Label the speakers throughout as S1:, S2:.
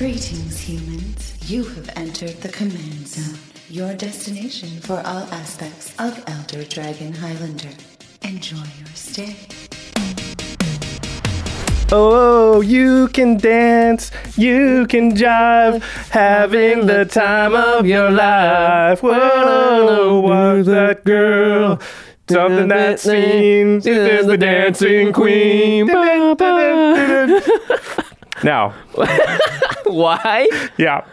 S1: Greetings, humans. You have entered the command zone, your destination for all aspects of Elder Dragon Highlander. Enjoy your stay.
S2: Oh, you can dance, you can jive, having the time of your life. Whoa, what's that girl? Something that seems is the dancing queen. now,
S3: Why?
S2: yeah.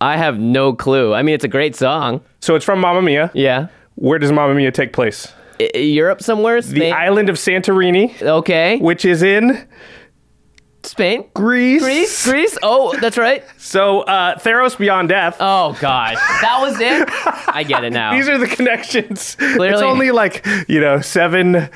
S3: I have no clue. I mean, it's a great song.
S2: So it's from Mamma Mia.
S3: Yeah.
S2: Where does Mamma Mia take place?
S3: I- Europe somewhere?
S2: The
S3: Spain?
S2: island of Santorini,
S3: okay.
S2: which is in
S3: Spain?
S2: Greece.
S3: Greece? Greece? Oh, that's right.
S2: So uh, Theros Beyond Death.
S3: Oh, God. That was it? I get it now.
S2: These are the connections. It's
S3: Clearly.
S2: only like, you know, seven,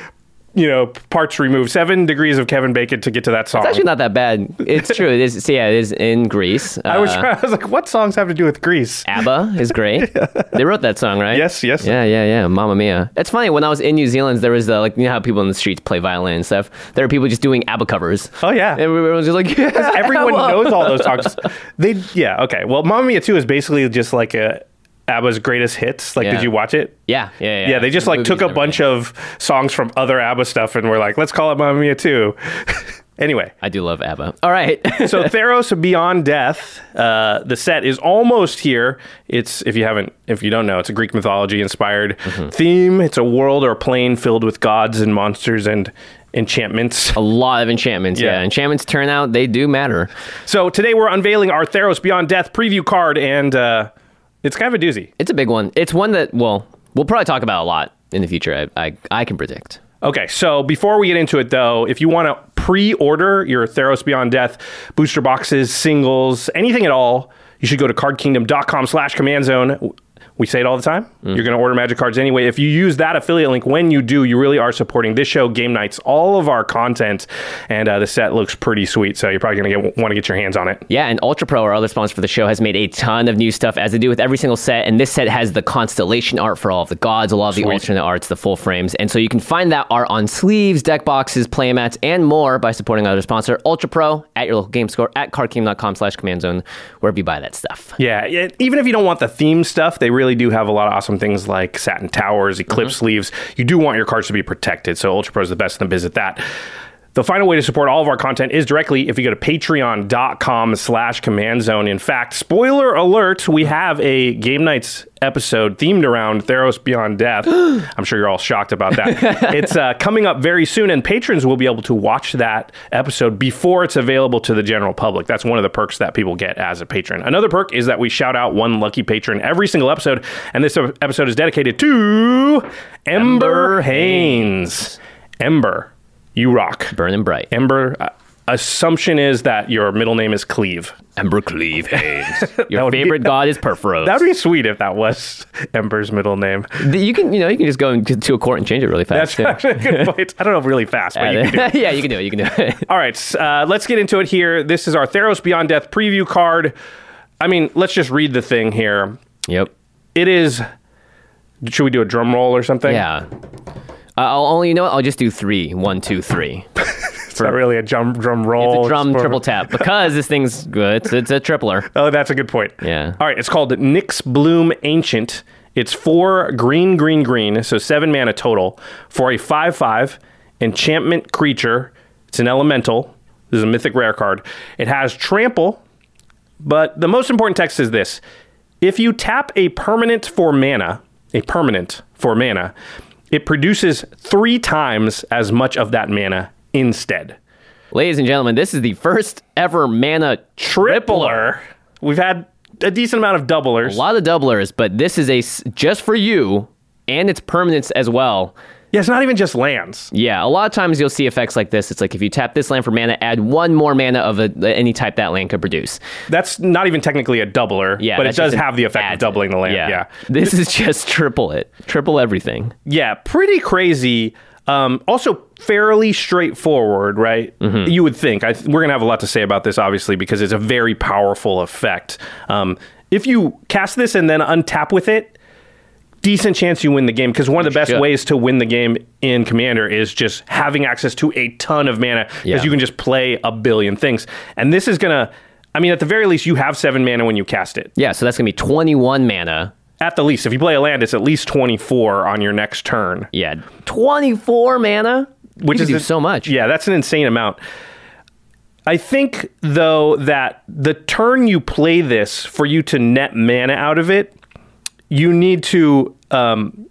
S2: you know, parts removed, seven degrees of Kevin Bacon to get to that song.
S3: It's actually not that bad. It's true. It is. So yeah, it is in Greece.
S2: I was
S3: Uh,
S2: trying, I was like, what songs have to do with Greece?
S3: ABBA is great. They wrote that song, right?
S2: Yes, yes.
S3: Yeah, yeah, yeah. Mamma Mia. It's funny. When I was in New Zealand, there was the, like, you know how people in the streets play violin and stuff? There are people just doing ABBA covers.
S2: Oh, yeah.
S3: And everyone was just like, yeah,
S2: Everyone knows all those songs. They, yeah, okay. Well, Mamma Mia 2 is basically just like a ABBA's greatest hits. Like,
S3: Yeah.
S2: did you watch it?
S3: Yeah, yeah, yeah.
S2: Yeah, they just like took a bunch of songs from other ABBA stuff and were like, let's call it Mamma Mia 2. anyway.
S3: I do love ABBA. All right.
S2: so Theros Beyond Death, uh, the set is almost here. It's if you haven't, if you don't know, it's a Greek mythology inspired
S3: Mm-hmm.
S2: theme. It's a world or a plane filled with gods and monsters and enchantments.
S3: a lot of enchantments. Yeah.
S2: Yeah.
S3: enchantments turn out they do matter.
S2: So today we're unveiling our Theros Beyond Death preview card, and uh, it's kind of a doozy.
S3: It's a big one. It's one that well, we'll probably talk about a lot in the future. I I, I can predict.
S2: Okay, so before we get into it, though, if you want to pre-order your Theros Beyond Death booster boxes, singles, anything at all, you should go to cardkingdom.com slash command zone. We say it all the time. You're going to order magic cards anyway. If you use that affiliate link, when you do, you really are supporting this show, Game Nights, all of our content, and uh, the set looks pretty sweet. So you're probably going to want to get your hands on it.
S3: Yeah, and Ultra Pro, our other sponsor for the show, has made a ton of new stuff as they do with every single set. And this set has the constellation art for all of the gods, a lot of the alternate arts, the full frames. And so you can find that art on sleeves, deck boxes, playmats, and more by supporting our other sponsor, Ultra Pro, at your local game store, at cardkingdom.com slash command zone, wherever you buy that stuff.
S2: Yeah, yeah, even if you don't want the theme stuff, they really do have a lot of awesome things like satin towers, mm-hmm. eclipse sleeves. You do want your cards to be protected, so Ultra Pro is the best in the biz at that. The final way to support all of our content is directly if you go to patreon.com slash command zone. In fact, spoiler alert, we have a Game Nights episode themed around Theros Beyond Death. I'm sure you're all shocked about that. it's uh, coming up very soon, and patrons will be able to watch that episode before it's available to the general public. That's one of the perks that people get as a patron. Another perk is that we shout out one lucky patron every single episode, and this episode is dedicated to Ember Haynes. Ember, you rock.
S3: Burning bright.
S2: Ember, uh, assumption is that your middle name is Cleve.
S3: Ember Cleave Haynes. Your
S2: would be-
S3: favorite god is Purphoros.
S2: That would be sweet if that was Ember's middle name.
S3: you can, you know, you can just go to a court and change it really fast.
S2: a good point. I don't know if really fast, but you can do it.
S3: yeah, you can do it. You can do it.
S2: All right, uh, let's get into it here. This is our Theros Beyond Death preview card. I mean, let's just read the thing here.
S3: yep.
S2: It is. Should we do a drum roll or something?
S3: Yeah. Uh, I'll only, you know what? I'll just do three. One, two, three.
S2: It's not really a drum drum roll.
S3: It's a drum triple tap because this thing's good. It's, it's a tripler.
S2: Oh, that's a good point.
S3: Yeah.
S2: All right, it's called Nyxbloom Ancient. It's four green, green, green, so seven mana total for a 5 5 enchantment creature. It's an elemental. This is a mythic rare card. It has trample, but the most important text is this if you tap a permanent for mana, a permanent for mana, it produces three times as much of that mana instead.
S3: Ladies and gentlemen, this is the first ever mana tripler.
S2: We've had a decent amount of doublers.
S3: A lot of doublers, but this is a just for you and its permanence as well.
S2: Yeah, it's not even just lands.
S3: Yeah, a lot of times you'll see effects like this. It's like if you tap this land for mana, add one more mana of a, any type that land could produce.
S2: That's not even technically a doubler,
S3: Yeah,
S2: but it does have the effect of
S3: it.
S2: doubling the land. Yeah. yeah.
S3: This is just triple it, triple everything.
S2: Yeah, pretty crazy. Um, also fairly straightforward, right?
S3: Mm-hmm.
S2: You would think. I, th- we're going to have a lot to say about this, obviously, because it's a very powerful effect. Um, if you cast this and then untap with it, decent chance you win the game because one of the best ways to win the game in commander is just having access to a ton of mana because
S3: Yeah.
S2: you can just play a billion things and this is gonna I mean, at the very least, you have seven mana when you cast it.
S3: Yeah, so that's gonna be 21 mana.
S2: At the least, if you play a land, it's at least 24 on your next turn.
S3: Yeah, 24 mana.
S2: which is
S3: can do
S2: a-
S3: so much.
S2: Yeah, that's an insane amount. I think though that the turn you play this for you to net mana out of it, you need to um,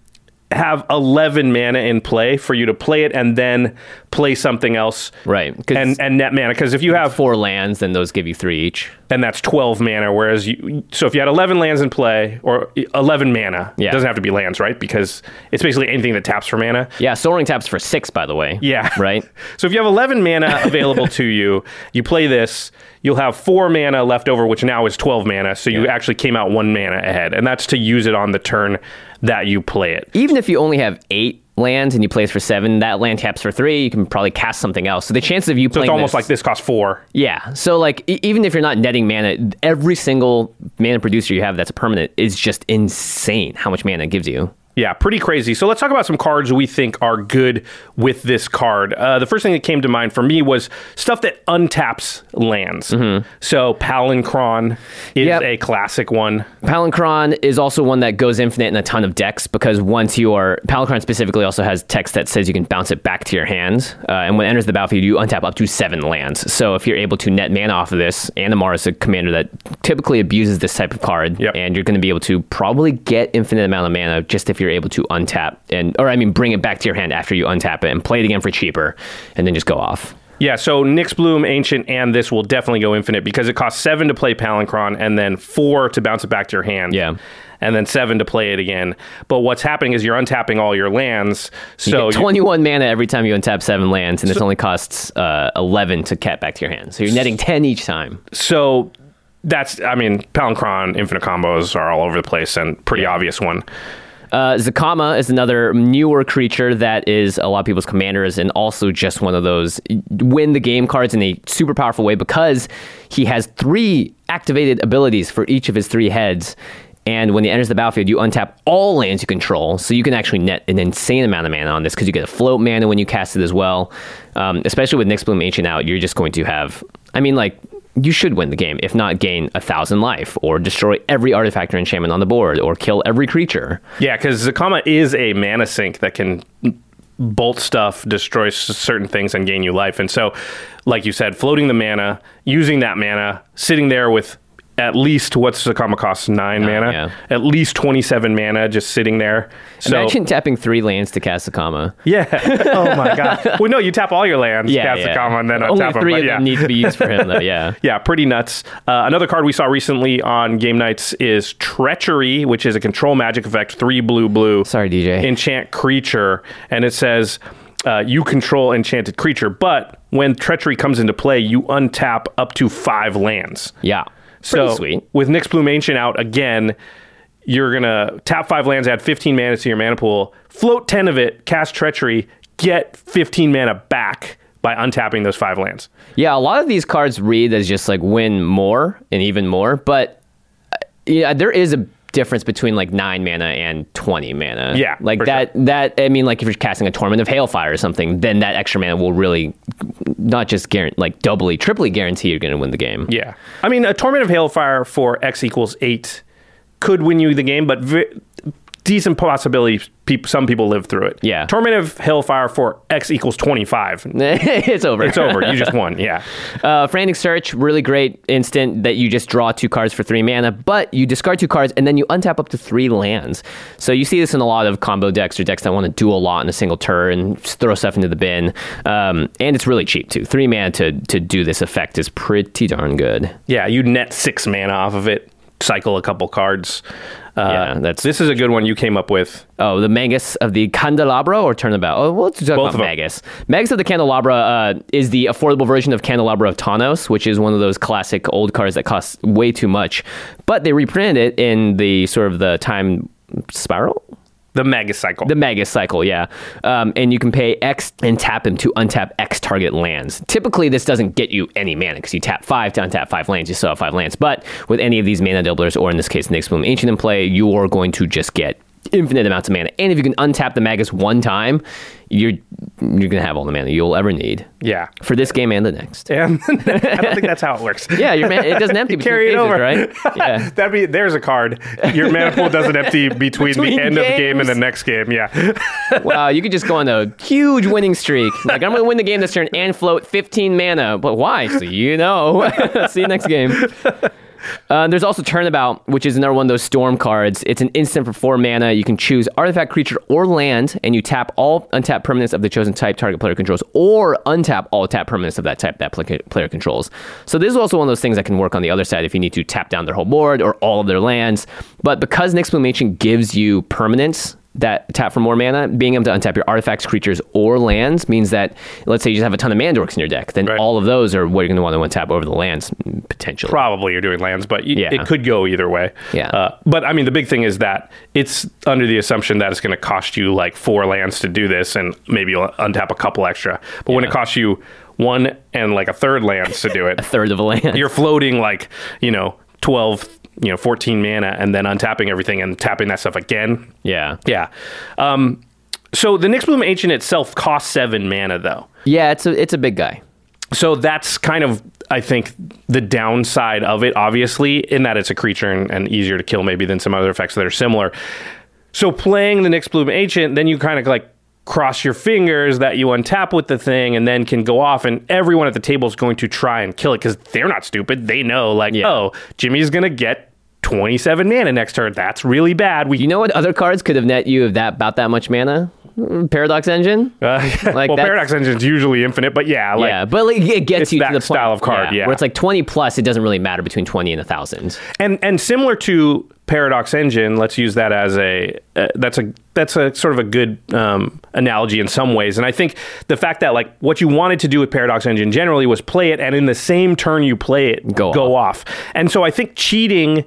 S2: have 11 mana in play for you to play it and then play something else
S3: Right.
S2: and and net mana because if you have
S3: Four lands, then those give you three each.
S2: and that's 12 mana whereas you so if you had 11 lands in play or 11 mana
S3: Yeah.
S2: it doesn't have to be lands right because it's basically anything that taps for mana
S3: Yeah, Sol Ring taps for six, by the way.
S2: Yeah.
S3: Right?
S2: So if you have 11 mana available to you, you play this, you'll have four mana left over, which now is 12 mana. So you actually came out one mana ahead. And that's to use it on the turn that you play it.
S3: Even if you only have eight lands and you play place for seven, that land taps for three, you can probably cast something else. So the chances of you
S2: So
S3: playing
S2: it's almost
S3: this-
S2: like this costs four.
S3: Yeah. So like e- even if you're not netting mana, every single mana producer you have that's a permanent is just insane how much mana it gives you.
S2: Yeah, pretty crazy. So let's talk about some cards we think are good with this card. Uh, the first thing that came to mind for me was stuff that untaps lands. So Palinchron is
S3: Mm-hmm. Yep.
S2: a classic one.
S3: Palinchron is also one that goes infinite in a ton of decks because once you are Palinchron specifically also has text that says you can bounce it back to your hand, uh, and when it enters the battlefield, you untap up to seven lands. So if you're able to net mana off of this, Animar is a commander that typically abuses this type of card,
S2: Yep.
S3: and you're going to be able to probably get infinite amount of mana just if you're able to untap and, or I mean, bring it back to your hand after you untap it and play it again for cheaper, and then just go off.
S2: Yeah, so Nyxbloom, Ancient, and this will definitely go infinite because it costs seven to play Palinchron and then four to bounce it back to your hand.
S3: Yeah.
S2: And then seven to play it again. But what's happening is you're untapping all your lands.
S3: You
S2: So
S3: get
S2: you-
S3: 21 mana every time you untap seven lands, and this only costs uh, 11 to cat back to your hand. So you're netting 10 each time.
S2: so that's, I mean, Palinchron, infinite combos are all over the place and pretty obvious one.
S3: Uh, Zacama is another newer creature that is a lot of people's commanders and also just one of those win the game cards in a super powerful way because he has three activated abilities for each of his three heads. And when he enters the battlefield, you untap all lands you control. So you can actually net an insane amount of mana on this because you get a float mana when you cast it as well. Um, especially with Nyxbloom Ancient out, you're just going to have, I mean, like, you should win the game, if not gain a thousand life, or destroy every artifact or enchantment on the board, or kill every creature.
S2: Yeah, because Zacama is a mana sink that can bolt stuff, destroy certain things, and gain you life. And so, like you said, floating the mana, using that mana, sitting there with at least what's Zacama cost nine mana,
S3: yeah.
S2: at least twenty seven mana, just sitting there. So
S3: Imagine tapping three lands to cast Zacama.
S2: yeah, oh my god. Well, no, you tap all your lands,
S3: Yeah,
S2: cast
S3: yeah.
S2: Zacama, and then
S3: only
S2: them.
S3: three
S2: but
S3: of
S2: yeah.
S3: them need to be used for him, though. Yeah.
S2: Yeah, pretty nuts. Uh, another card we saw recently on game nights is Treachery, which is a control magic effect, three blue blue.
S3: Sorry, DJ.
S2: Enchant creature, and it says uh, you control enchanted creature, but when Treachery comes into play, you untap up to five lands.
S3: Yeah. Pretty
S2: So
S3: sweet.
S2: with Nyxbloom Ancient out again, you're gonna tap five lands, add 15 mana to your mana pool, float 10 of it, cast Treachery, get 15 mana back by untapping those five lands.
S3: Yeah, a lot of these cards read as just like win more and even more, but uh, yeah, there is a difference between like nine mana and 20 mana.
S2: Yeah,
S3: Like that, that, I mean, like if you're casting a Torment of Hailfire or something, then that extra mana will really not just guarantee, like doubly, triply guarantee you're going to win the game.
S2: Yeah. I mean, a Torment of Hailfire for X equals eight could win you the game, but decent possibility peop some people live through it.
S3: Yeah.
S2: Torment of Hailfire for X equals 25.
S3: it's over.
S2: It's over. You just won. Yeah.
S3: Uh, Frantic Search, really great instant that you just draw two cards for three mana, but you discard two cards and then you untap up to three lands. So you see this in a lot of combo decks or decks that want to do a lot in a single turn and throw stuff into the bin. Um, and it's really cheap too. Three mana to, to do this effect is pretty darn good.
S2: Yeah. You net six mana off of it, cycle a couple cards. Uh,
S3: Yeah, that's-
S2: this is a good one you came up with.
S3: Oh, the Magus of the Candelabra or Turnabout? Oh, well, let's talk
S2: Both
S3: about. Magus. Magus of the Candelabra uh, is the affordable version of Candelabra of Tawnos, which is one of those classic old cards that costs way too much. But they reprinted it in the sort of the time spiral?
S2: The Mega Cycle.
S3: The Magus cycle, yeah. Um, and you can pay X and tap him to untap X target lands. Typically, this doesn't get you any mana because you tap five to untap five lands. You still have five lands. But with any of these mana doublers, or in this case, Nyxbloom Ancient in play, you are going to just get infinite amounts of mana. And if you can untap the Magus one time, you're you're gonna have all the mana you'll ever need
S2: Yeah.
S3: for this game and the next.
S2: And I don't think that's how it works.
S3: Yeah, your man, it doesn't empty between
S2: Carry it
S3: phases,
S2: over.
S3: right? Yeah.
S2: That'd be there's a card. Your mana pool doesn't empty between,
S3: Between
S2: the end of the game and the next game. Yeah.
S3: Wow, you could just go on a huge winning streak. Like I'm gonna win the game this turn and float 15 mana. But why? So you know. See you next game. Uh, there's also Turnabout, which is another one of those storm cards. It's an instant for four mana. You can choose artifact, creature, or land, and you tap all untapped permanents of the chosen type target player controls, or untap all tap permanents of that type that player controls. So this is also one of those things that can work on the other side if you need to tap down their whole board or all of their lands. But because Nyxbloom Ancient gives you permanents that tap for more mana, being able to untap your artifacts, creatures, or lands means that let's say you just have a ton of mandorks in your deck, then
S2: Right.
S3: all of those are what you're going to want to untap over the lands potentially.
S2: Probably you're doing lands, but
S3: Yeah.
S2: it could go either way.
S3: Yeah.
S2: Uh, but I mean, the big thing is that it's under the assumption that it's going to cost you like four lands to do this, and maybe you'll untap a couple extra. But when it costs you one and like a third lands to do it, a
S3: third of a land.
S2: you're floating like you know 12 you know 14 mana and then untapping everything and tapping that stuff again
S3: yeah.
S2: yeah um so the Nyxbloom Ancient itself costs seven mana though
S3: Yeah, it's a it's a big guy.
S2: so that's kind of I think the downside of it obviously in that it's a creature and, and easier to kill maybe than some other effects that are similar so playing the Nyxbloom Ancient then you kind of like cross your fingers that you untap with the thing and then can go off and everyone at the table is going to try and kill it because they're not stupid they know like
S3: Yeah.
S2: oh jimmy's gonna get 27 mana next turn that's really bad we
S3: You know what other cards could have net you of that about that much mana? Paradox Engine.
S2: uh,
S3: Like
S2: well paradox engine's usually infinite but yeah like
S3: yeah, but like it gets you
S2: that
S3: to the point-
S2: style of card, yeah.
S3: where it's like twenty plus. It doesn't really matter between twenty and a thousand.
S2: and and similar to paradox engine let's use that as a uh, that's a that's a sort of a good um, analogy in some ways and i think the fact that like what you wanted to do with paradox engine generally was play it and in the same turn you play it
S3: Go
S2: go off and so i think cheating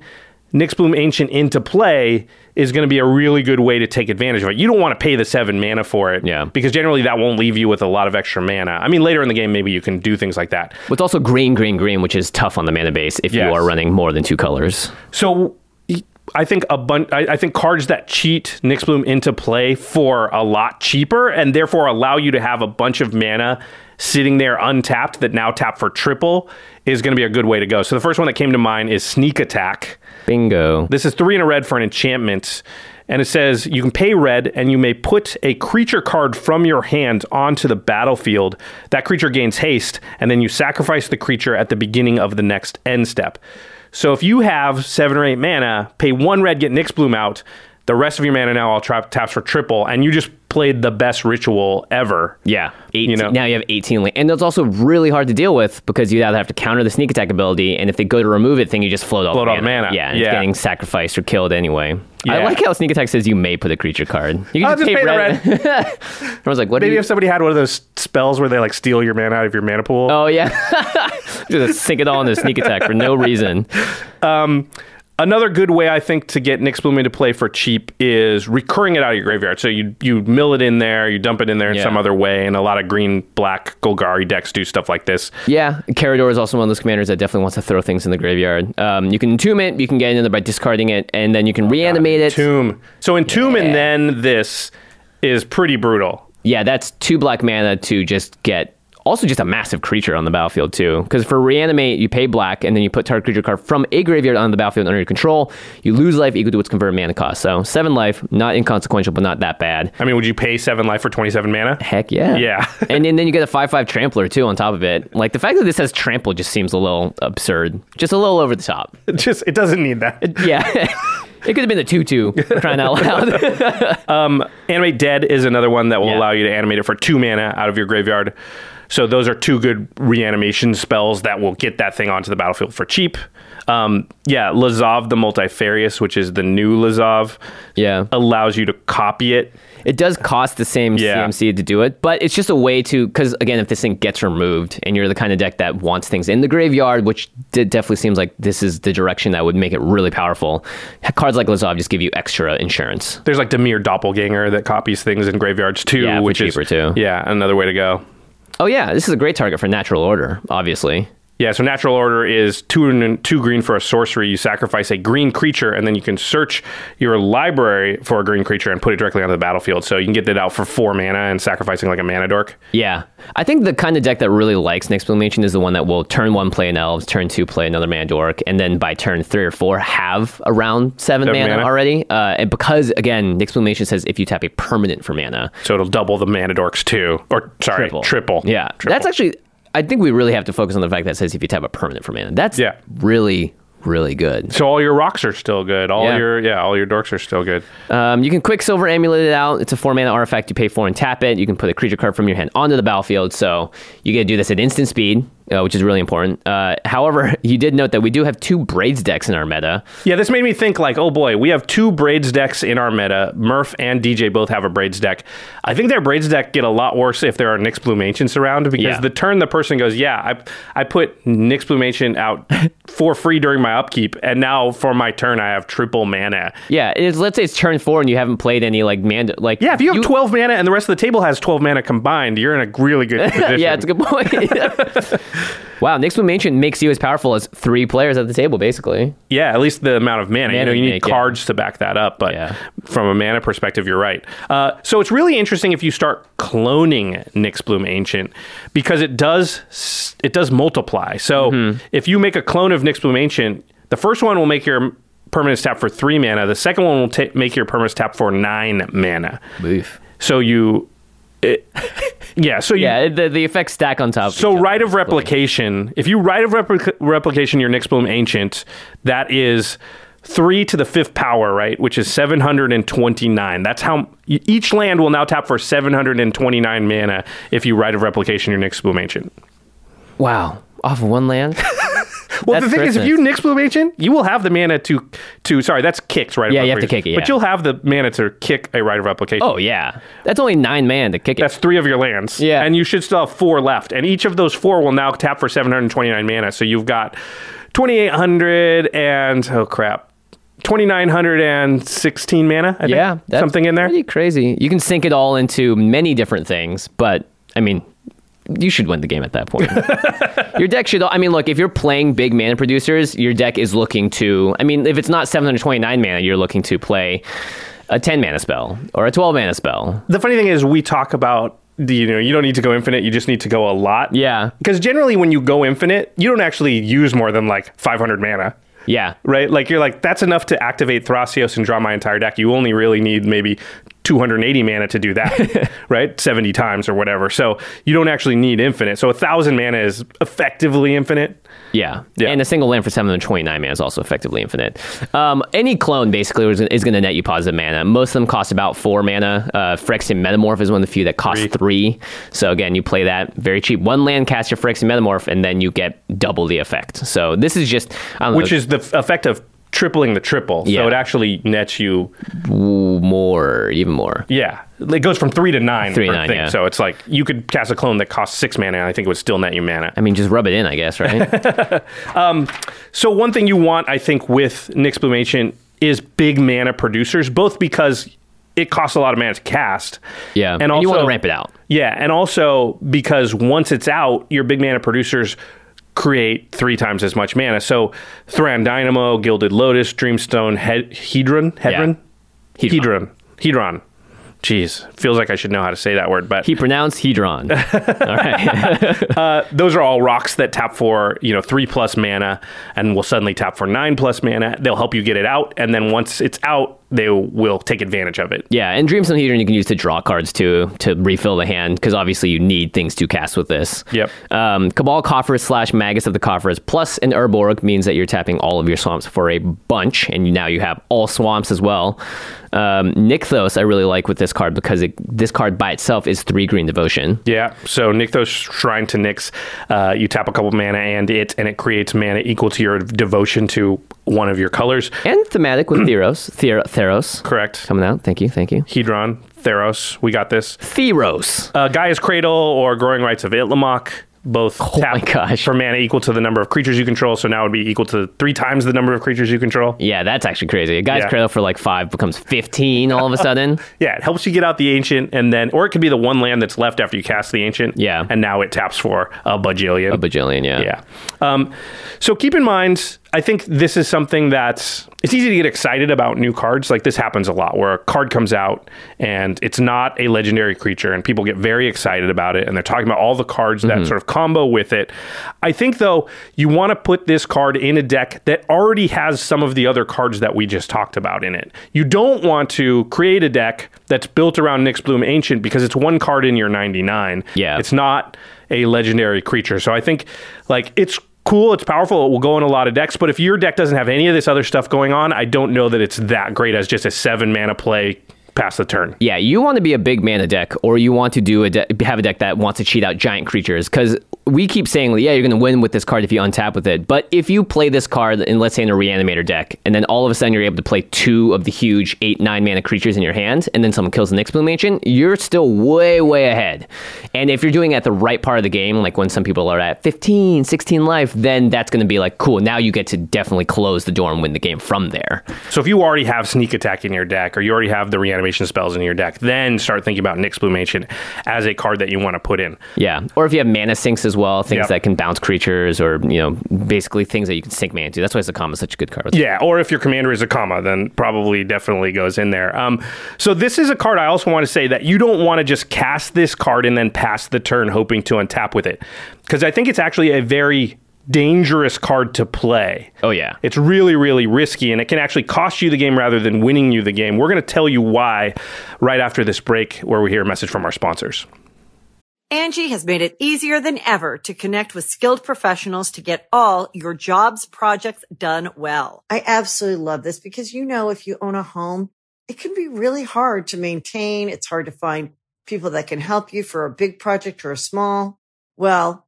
S2: Nyxbloom Ancient into play is going to be a really good way to take advantage of it. You don't want to pay the seven mana for it,
S3: Yeah.
S2: because generally that won't leave you with a lot of extra mana. I mean, later in the game, maybe you can do things like that.
S3: But it's also green, green, green, which is tough on the mana base if
S2: Yes.
S3: you are running more than two colors.
S2: So I think a bunch. I, I think cards that cheat Nyxbloom into play for a lot cheaper and therefore allow you to have a bunch of mana sitting there untapped that now tap for triple is going to be a good way to go. So the first one that came to mind is Sneak Attack.
S3: Bingo.
S2: This is three in a red for an enchantment. And it says you can pay red and you may put a creature card from your hand onto the battlefield. That creature gains haste, and then you sacrifice the creature at the beginning of the next end step. So if you have seven or eight mana, pay one red, get Nyxbloom out. The rest of your mana now all trap taps for triple, and you just played the best ritual ever.
S3: Yeah, 18,
S2: You know?
S3: now you have 18 land. And that's also really hard to deal with because you either have to counter the sneak attack ability, and if they go to remove it, then you just float all
S2: Float
S3: the
S2: all the mana.
S3: Yeah, and
S2: Yeah.
S3: it's getting sacrificed or killed anyway. I like how sneak attack says you may put a creature card. You can
S2: I'll
S3: just,
S2: just
S3: pay
S2: pay the
S3: red. Everyone's like, what
S2: Maybe
S3: you...
S2: if somebody had one of those spells where they like steal your mana out of your mana pool.
S3: Oh, yeah. just sink it all into sneak attack for no reason.
S2: Um, Another good way I think to get Nyxbloom to play for cheap is recurring it out of your graveyard. So you you mill it in there, you dump it in there in
S3: Yeah.
S2: some other way, and a lot of green black Golgari decks do stuff like this.
S3: Yeah, Karador is also one of those commanders that definitely wants to throw things in the graveyard. Um, you can entomb it, you can get in there by discarding it, and then you can reanimate it.
S2: Tomb. So Entomb
S3: Yeah.
S2: and then this is pretty brutal.
S3: Yeah, that's two black mana to just get also just a massive creature on the battlefield too. Because for reanimate, you pay black and then you put target creature card from a graveyard on the battlefield under your control. You lose life equal to its converted mana cost. So seven life, not inconsequential, but not that bad.
S2: I mean, would you pay seven life for twenty seven mana?
S3: Heck yeah.
S2: Yeah.
S3: and, then then you get a five five trampler too on top of it. Like the fact that this has trample just seems a little absurd. Just a little over the top.
S2: It just it doesn't need that.
S3: Yeah. it could have been a two two crying out loud.
S2: Um, animate Dead is another one that will
S3: Yeah.
S2: allow you to animate it for two mana out of your graveyard. So those are two good reanimation spells that will get that thing onto the battlefield for cheap. Um, yeah, Lazav the Multifarious, which is the new Lazav,
S3: yeah.
S2: allows you to copy it.
S3: It does cost the same
S2: Yeah.
S3: CMC to do it, but it's just a way to because again, if this thing gets removed and you're the kind of deck that wants things in the graveyard, which d- definitely seems like this is the direction that would make it really powerful. Cards like Lazav just give you extra insurance.
S2: There's like Dimir Doppelganger that copies things in graveyards too,
S3: Yeah,
S2: which
S3: cheaper,
S2: is
S3: too.
S2: Yeah, another way to go.
S3: Oh yeah, this is a great target for natural order, obviously.
S2: Yeah, so natural order is two and two green for a sorcery. You sacrifice a green creature, and then you can search your library for a green creature and put it directly onto the battlefield. So you can get that out for four mana and sacrificing like a mana dork.
S3: Yeah. I think the kind of deck that really likes Nyxbloom Ancient is the one that will turn one play an elves, turn two play another mana dork, and then by turn three or four have around seven,
S2: Seven
S3: mana,
S2: mana.
S3: already. Uh, and because again, Nyxbloom Ancient says if you tap a permanent for mana,
S2: So it'll double the mana dorks too, or sorry, triple.
S3: Yeah,
S2: Triple.
S3: that's actually. I think we really have to focus on the fact that it says if you tap a permanent for mana. That's
S2: Yeah.
S3: really really good.
S2: So all your rocks are still good. All
S3: Yeah.
S2: your yeah, all your dorks are still good.
S3: Um, you can Quicksilver Amulet it out. It's a four mana artifact. You pay four and tap it. You can put a creature card from your hand onto the battlefield. So you get to do this at instant speed, uh, which is really important. Uh, however, you did note that we do have two Braids decks in our meta.
S2: Yeah, this made me think like, oh boy, we have two braids decks in our meta. Murph and DJ both have a braids deck. I think their braids deck get a lot worse if there are Nyxbloom Ancients around because
S3: Yeah.
S2: the turn the person goes, yeah, I I put Nyxbloom Ancient out for free during my upkeep, and now for my turn I have triple mana.
S3: Yeah, it's, let's say it's turn four and you haven't played any like mana. like
S2: Yeah, if you have 12 mana and the rest of the table has 12 mana combined, you're in a really good position.
S3: yeah, it's a good point. Wow, Nyxbloom Ancient makes you as powerful as three players at the table, basically.
S2: Yeah, at least the amount of mana. you know, you need
S3: make, yeah.
S2: cards to back that up, but
S3: Yeah.
S2: from a mana perspective, you're right. Uh, so it's really interesting if you start cloning Nyxbloom Ancient because it does it does multiply. So
S3: Mm-hmm.
S2: if you make a clone of Nyxbloom Ancient, the first one will make your permanent tap for three mana. The second one will ta make your permanent tap for nine mana.
S3: Oof.
S2: So you, it, yeah. So you,
S3: Yeah, the, the effects stack on top. of
S2: so Rite of Replication, if you right of replica- replication your Nyxbloom Ancient, that is three to the fifth power, right? Which is 729. That's how each land will now tap for 729 mana if you Rite of Replication your Nyxbloom Ancient.
S3: Wow, off of one land.
S2: Well, the thing is, if
S3: Christmas.
S2: you Nyxbloom Ancient, you will have the mana to to sorry, that's kicked right.
S3: Yeah, you have to kick it,
S2: but you'll have the mana to kick a Rite of Replication.
S3: oh yeah, that's only nine mana to kick it.
S2: That's three of your lands.
S3: Yeah.
S2: And you should still have four left. And each of those four will now tap for 729 mana. So you've got 2,800 and, oh crap, 2,916 mana, I think.
S3: yeah, that's
S2: Something in there.
S3: Pretty crazy. You can sink it all into many different things, but I mean, you should win the game at that point. your deck should. I mean, look, if you're playing big mana producers, your deck is looking to. I mean, if it's not 729 mana, you're looking to play a 10 mana spell or a 12 mana spell.
S2: The funny thing is, we talk about, the, you know, you don't need to go infinite, you just need to go a lot.
S3: Yeah,
S2: Because generally, when you go infinite, you don't actually use more than like 500 mana.
S3: yeah,
S2: right? Like you're like that's enough to activate Thrasios and draw my entire deck. You only really need maybe 280 mana to do that, right? 70 times or whatever. So you don't actually need infinite. So a thousand mana is effectively infinite.
S3: yeah,
S2: Yeah.
S3: And a single land for 729 mana is also effectively infinite. Um, any clone basically is, is going to net you positive mana. Most of them cost about four mana. Uh, Phyrexian Metamorph is one of the few that costs three. So again, you play that very cheap. One land, cast your Phyrexian Metamorph, and then you get double the effect. So this is just
S2: which
S3: know,
S2: is the f- effect of tripling the triple.
S3: Yeah.
S2: So it actually nets you,
S3: more, even more.
S2: yeah. It goes from three to nine.
S3: Three to nine, yeah.
S2: So it's like you could cast a clone that costs six mana, and I think it would still net you mana.
S3: I mean, just rub it in, I guess, right?
S2: Um, so one thing you want, I think, with Nyxbloom Ancient is big mana producers, both because it costs a lot of mana to cast.
S3: yeah,
S2: and, also
S3: you want to ramp it out.
S2: Yeah, and also because once it's out, your big mana producers create three times as much mana. So Thran Dynamo, Gilded Lotus, Dreamstone, Hed- Hedron, Hedron,
S3: Hedron.
S2: Hedron, Hedron. Jeez, feels like I should know how to say that word, but
S3: He pronounced Hedron. All right.
S2: uh, those are all rocks that tap for you know three plus mana and will suddenly tap for nine plus mana. They'll help you get it out, and then once it's out, they will take advantage of it.
S3: Yeah, and Dreamstone Hedron you can use to draw cards too to refill the hand because obviously you need things to cast with this.
S2: Yep.
S3: Um, Cabal Coffers slash Magus of the Coffers plus an Urborg means that you're tapping all of your swamps for a bunch, and now you have all swamps as well. Um, Nykthos I really like with this card because it, this card by itself is three green devotion.
S2: Yeah. So Nykthos Shrine to Nyx, uh, you tap a couple mana and it, and it creates mana equal to your devotion to one of your colors.
S3: And thematic with Theros. Ther- Theros.
S2: Correct.
S3: Coming out. Thank you. Thank you.
S2: Hedron, Theros, we got this.
S3: Theros.
S2: Uh, Gaea's Cradle or Growing Rites of Itlimoc. both
S3: Oh my gosh.
S2: for mana equal to the number of creatures you control. So now it would be equal to three times the number of creatures you control.
S3: Yeah, that's actually crazy. A guy's
S2: Yeah.
S3: cradle for like five becomes 15 all of a sudden.
S2: Yeah, it helps you get out the ancient, and then, or it could be the one land that's left after you cast the ancient.
S3: Yeah.
S2: and now it taps for a bajillion.
S3: A bajillion, yeah.
S2: Yeah. Um, so keep in mind, I think this is something that's it's easy to get excited about new cards. Like this happens a lot where a card comes out and it's not a legendary creature and people get very excited about it and they're talking about all the cards that mm-hmm. sort of combo with it. I think though you want to put this card in a deck that already has some of the other cards that we just talked about in it. You don't want to create a deck that's built around Nyxbloom Ancient because it's one card in your 99.
S3: Yeah.
S2: It's not a legendary creature. So I think like it's cool, it's powerful, it will go in a lot of decks, but if your deck doesn't have any of this other stuff going on, I don't know that it's that great as just a 7 mana play past the turn.
S3: Yeah, you want to be a big mana deck, or you want to do a de- have a deck that wants to cheat out giant creatures. Because we keep saying, yeah, you're going to win with this card if you untap with it. But if you play this card in, let's say, in a reanimator deck, and then all of a sudden you're able to play two of the huge eight, nine mana creatures in your hand, and then someone kills the Nyxbloom Ancient, you're still way, way ahead. And if you're doing it at the right part of the game, like when some people are at 15, 16 life, then that's going to be like, cool, now you get to definitely close the door and win the game from there.
S2: So if you already have sneak attack in your deck, or you already have the spells in your deck, then start thinking about Nyxbloom Ancient as a card that you want to put in.
S3: Yeah, or if you have mana sinks as well, things
S2: Yep.
S3: that can bounce creatures, or you know, basically things that you can sink mana to. That's why Zacama is such a good card.
S2: Yeah, or if your commander is Zacama, then probably definitely goes in there. Um, so this is a card I also want to say that you don't want to just cast this card and then pass the turn hoping to untap with it, because I think it's actually a very dangerous card to play.
S3: Oh yeah,
S2: It's really, really risky, and it can actually cost you the game rather than winning you the game. We're going to tell you why right after this break, where we hear a message from our sponsors.
S4: Angie has made it easier than ever to connect with skilled professionals to get all your jobs projects done well. I absolutely love this because, you know, if you own a home, it can be really hard to maintain. It's hard to find people that can help you for a big project or a small. Well,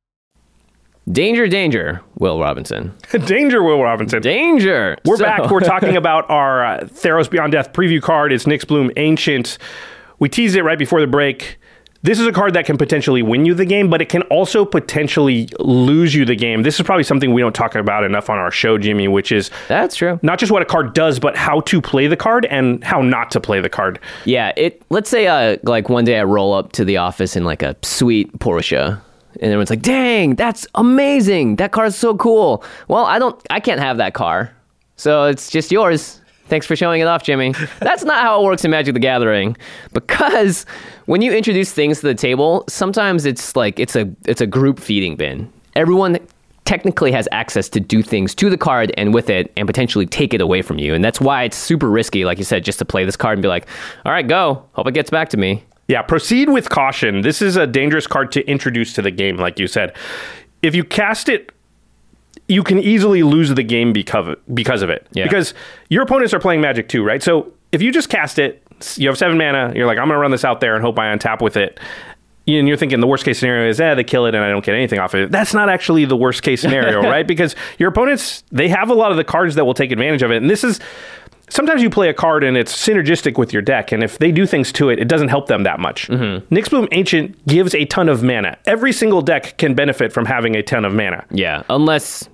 S3: Danger, danger, Will Robinson,
S2: Danger, Will Robinson.
S3: danger.
S2: We're
S3: So-
S2: back. We're talking about our uh, Theros Beyond Death preview card. It's Nyxbloom Ancient. We teased it right before the break. This is a card that can potentially win you the game, but it can also potentially lose you the game. This is probably something we don't talk about enough on our show, Jimmy, which is
S3: That's true.
S2: not just what a card does, but how to play the card and how not to play the card.
S3: Yeah, it. Let's say, uh, like one day I roll up to the office in like a sweet Porsche, and everyone's like, "Dang, that's amazing! That car's so cool." Well, I don't, I can't have that car, so it's just yours. Thanks for showing it off, Jimmy. That's not how it works in Magic the Gathering, because when you introduce things to the table, sometimes it's like it's a it's a group feeding bin. Everyone technically has access to do things to the card and with it and potentially take it away from you. And that's why it's super risky, like you said, just to play this card and be like, all right, go. Hope it gets back to me.
S2: Yeah, proceed with caution. This is a dangerous card to introduce to the game, like you said. If you cast it, you can easily lose the game because of, because of it.
S3: Yeah.
S2: Because your opponents are playing Magic too, right? So if you just cast it, you have seven mana, you're like, I'm going to run this out there and hope I untap with it. And you're thinking the worst case scenario is, eh, they kill it and I don't get anything off of it. That's not actually the worst case scenario, right? Because your opponents, they have a lot of the cards that will take advantage of it. And this is sometimes you play a card and it's synergistic with your deck, and if they do things to it, it doesn't help them that much. Mm-hmm. Ancient gives a ton of mana. Every single deck can benefit from having a ton of mana.
S3: Yeah, unless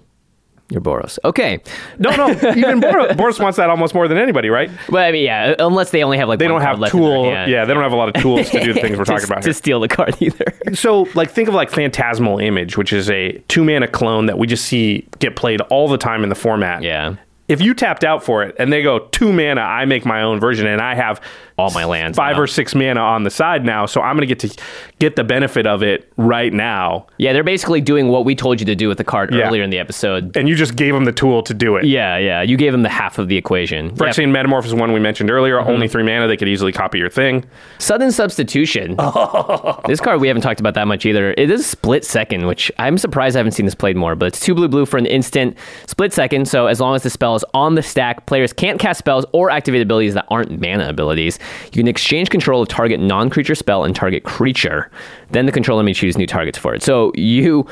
S3: you're Boros. Okay.
S2: No, no, even Boros, Boros wants that almost more than anybody, right?
S3: Well, I mean, yeah, unless they only have like
S2: They
S3: one
S2: don't have tool. Yeah, they don't have a lot of tools to do the things we're talking
S3: to,
S2: about
S3: to
S2: here.
S3: steal the card either.
S2: So, like, think of like Phantasmal Image, which is a two mana clone that we just see get played all the time in the format.
S3: yeah.
S2: If you tapped out for it and they go two mana, I make my own version and I have
S3: All my lands
S2: five
S3: now.
S2: or six mana on the side now, so I'm going to get to get the benefit of it right now.
S3: Yeah, they're basically doing what we told you to do with the card
S2: Yeah.
S3: earlier in the episode.
S2: And you just gave them the tool to do it.
S3: Yeah, yeah. You gave them the half of the equation. Yeah.
S2: Phyrexian Metamorph is one we mentioned earlier.
S3: Mm-hmm.
S2: Only three mana. They could easily copy your thing.
S3: Sudden substitution. this card we haven't talked about that much either. It is split second, which I'm surprised I haven't seen this played more, but it's two blue blue for an instant split second. So as long as the spell is on the stack, players can't cast spells or activate abilities that aren't mana abilities. You can exchange control of target non creature spell and target creature. Then the controller may choose new targets for it. So you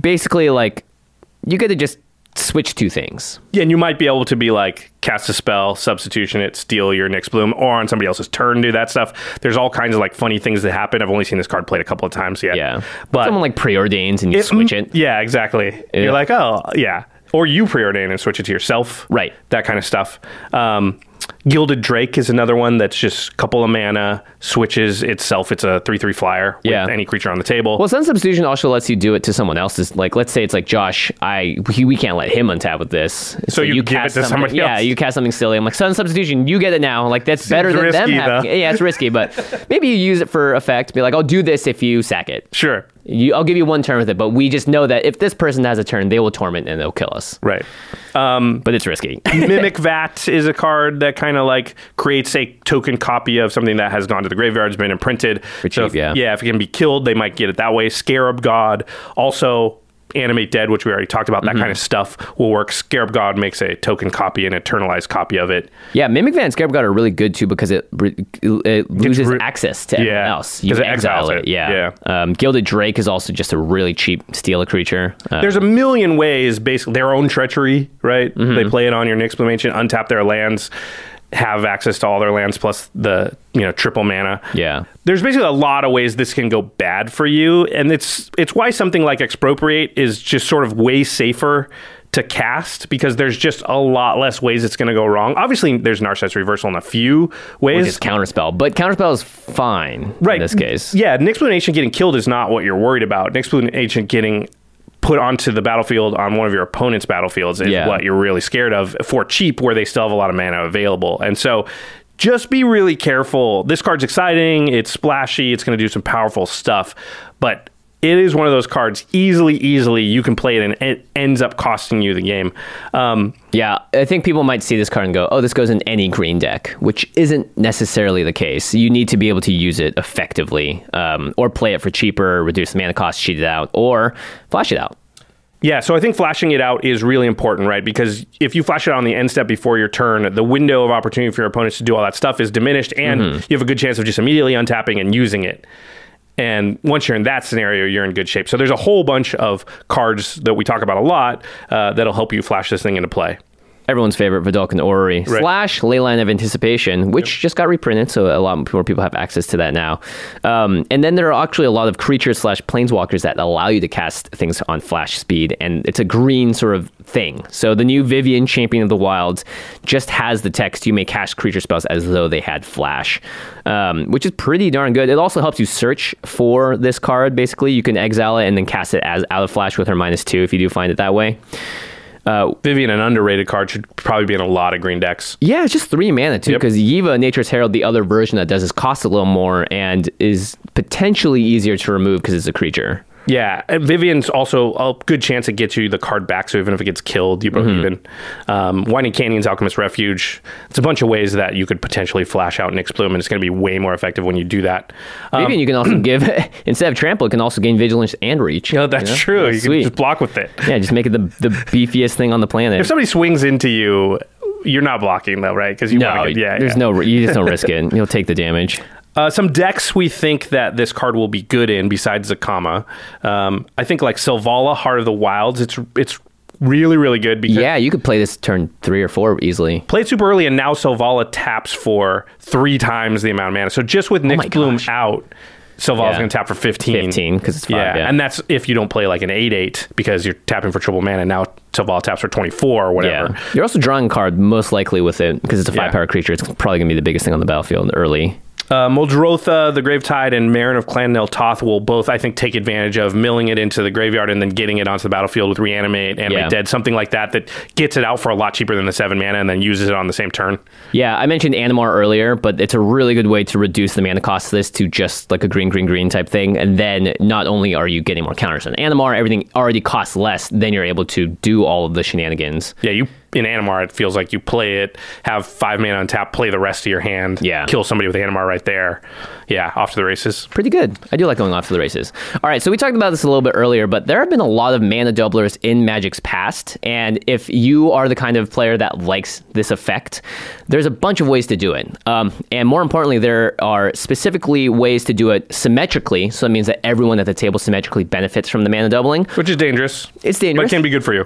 S3: basically like you get to just switch two things.
S2: Yeah, and you might be able to be like cast a spell, substitution it, steal your Nyxbloom, or on somebody else's turn do that stuff. There's all kinds of like funny things that happen. I've only seen this card played a couple of times yet.
S3: Yeah.
S2: but
S3: someone like preordains and you
S2: it-
S3: switch it.
S2: Mm, yeah, exactly. You're like, oh yeah, or you preordain and switch it to yourself.
S3: Right.
S2: That kind of stuff. Um, Gilded Drake is another one that's just a couple of mana, switches itself. It's a three three flyer with
S3: Yeah.
S2: any creature on the table.
S3: Well, sudden substitution also lets you do it to someone else's. Like, let's say it's like Josh. I we, we can't let him untap with this. So,
S2: you give it to somebody
S3: Yeah, you cast something silly. I'm like sudden substitution. You get it now. Like that's better than them having.
S2: though.
S3: Yeah, it's risky, but maybe you use it for effect. Be like, I'll do this if you sack it.
S2: sure.
S3: You, I'll give you one turn with it, but we just know that if this person has a turn, they will torment and they'll kill us.
S2: Right.
S3: Um, but it's risky.
S2: Mimic Vat is a card that kind of like creates a token copy of something that has gone to the graveyard, has been imprinted.
S3: For
S2: so if,
S3: yeah.
S2: yeah, if it can be killed, they might get it that way. Scarab God also animate dead, which we already talked about. That
S3: Mm-hmm.
S2: kind of stuff will work. Scarab God makes a token copy, an eternalized copy of it.
S3: Yeah, Mimic Van Scarab God are really good too because it re- it loses
S2: ri-
S3: access to everyone
S2: Yeah,
S3: else. You exile it.
S2: it.
S3: Yeah. Um, Gilded Drake is also just a really cheap steal a creature. Uh,
S2: There's a million ways, basically their own treachery, right?
S3: Mm-hmm.
S2: They play it on your Nyx Ancient, untap their lands, have access to all their lands plus the you know triple mana.
S3: yeah.
S2: there's basically a lot of ways this can go bad for you and it's it's why something like expropriate is just sort of way safer to cast because there's just a lot less ways it's going to go wrong obviously there's Narset's Reversal in a few ways
S3: Which is counterspell, but counterspell is fine
S2: right
S3: in this case.
S2: yeah Nyx Ancient getting killed is not what you're worried about Nyx Ancient getting put onto the battlefield on one of your opponent's battlefields is
S3: Yeah.
S2: what you're really scared of for cheap where they still have a lot of mana available. And so just be really careful. This card's exciting. It's splashy. It's going to do some powerful stuff. But it is one of those cards easily easily you can play it and it ends up costing you the game um,
S3: Yeah, I think people might see this card and go, "Oh, this goes in any green deck," which isn't necessarily the case. You need to be able to use it effectively, um, or play it for cheaper, reduce the mana cost, cheat it out, or flash it out.
S2: Yeah, so I think flashing it out is really important, right? Because if you flash it out on the end step before your turn, the window of opportunity for your opponents to do all that stuff is diminished, and you have a good chance of just immediately untapping and using it. And once you're in that scenario, you're in good shape. So there's a whole bunch of cards that we talk about a lot uh, that'll help you flash this thing into play.
S3: Everyone's favorite Vedalken Orrery
S2: Right.
S3: slash Leyline of Anticipation, which just got reprinted, so a lot more people have access to that now. Um, and then there are actually a lot of creatures slash planeswalkers that allow you to cast things on flash speed, and it's a green sort of thing. So the new Vivien Champion of the Wilds just has the text you may cast creature spells as though they had flash, um, which is pretty darn good. It also helps you search for this card. Basically, you can exile it and then cast it as out of flash with her minus two if you do find it that way.
S2: Uh, Vivien, an underrated card, should probably be in a lot of green decks.
S3: Yeah, it's just three mana too,
S2: Yep.
S3: because Yeva, Nature's Herald, the other version that does this cost a little more and is potentially easier to remove because it's a creature.
S2: Yeah, and Vivien's also a good chance it gets you the card back. So even if it gets killed, you broke even. Um, Winding Canyon's Alchemist Refuge. It's a bunch of ways that you could potentially flash out Nyxbloom, and it's going to be way more effective when you do that. Um,
S3: Maybe you can also give instead of trample, it can also gain vigilance and reach.
S2: no, that's
S3: You know?
S2: true.
S3: That's
S2: you
S3: sweet.
S2: can just block with it.
S3: yeah, just make it the the beefiest thing on the planet.
S2: If somebody swings into you, you're not blocking though, right? Because you
S3: no,
S2: yeah,
S3: there's
S2: yeah.
S3: no you just don't risk it. You'll take the damage.
S2: Uh, some decks we think that this card will be good in besides Zacama. Um, I think like Selvala, Heart of the Wilds. It's it's really really good because
S3: Yeah, you could play this turn three or four easily.
S2: played super early, and now Selvala taps for three times the amount of mana. So just with
S3: my
S2: Nyxbloom
S3: gosh.
S2: out, Selvala's
S3: Yeah.
S2: going to tap for 15.
S3: 15 because it's five.
S2: Yeah,
S3: Yeah,
S2: and that's if you don't play like an 8 8 because you're tapping for triple mana. Now Selvala taps for 24 or whatever.
S3: Yeah. You're also drawing a card most likely with it because it's a five power creature. It's probably going to be the biggest thing on the battlefield early.
S2: Uh, Muldrotha, the Gravetide, and Meren of Clan Nel Toth will both, I think, take advantage of milling it into the graveyard and then getting it onto the battlefield with Reanimate, Animate
S3: Yeah.
S2: Dead, something like that, that gets it out for a lot cheaper than the seven mana and then uses it on the same turn.
S3: Yeah, I mentioned Animar earlier, but it's a really good way to reduce the mana cost of this to just like a green, green, green type thing. And then not only are you getting more counters on Animar, everything already costs less. Then you're able to do all of the shenanigans.
S2: Yeah, you in Animar, it feels like you play it, have five mana on tap, play the rest of your hand,
S3: Yeah.
S2: kill somebody with Animar right there. Yeah, off to the races.
S3: Pretty good. I do like going off to the races. All right, so we talked about this a little bit earlier, but there have been a lot of mana doublers in Magic's past. And if you are the kind of player that likes this effect, there's a bunch of ways to do it. Um, and more importantly, there are specifically ways to do it symmetrically. So that means that everyone at the table symmetrically benefits from the mana doubling.
S2: Which is dangerous.
S3: It's
S2: But
S3: dangerous.
S2: it can be good for you.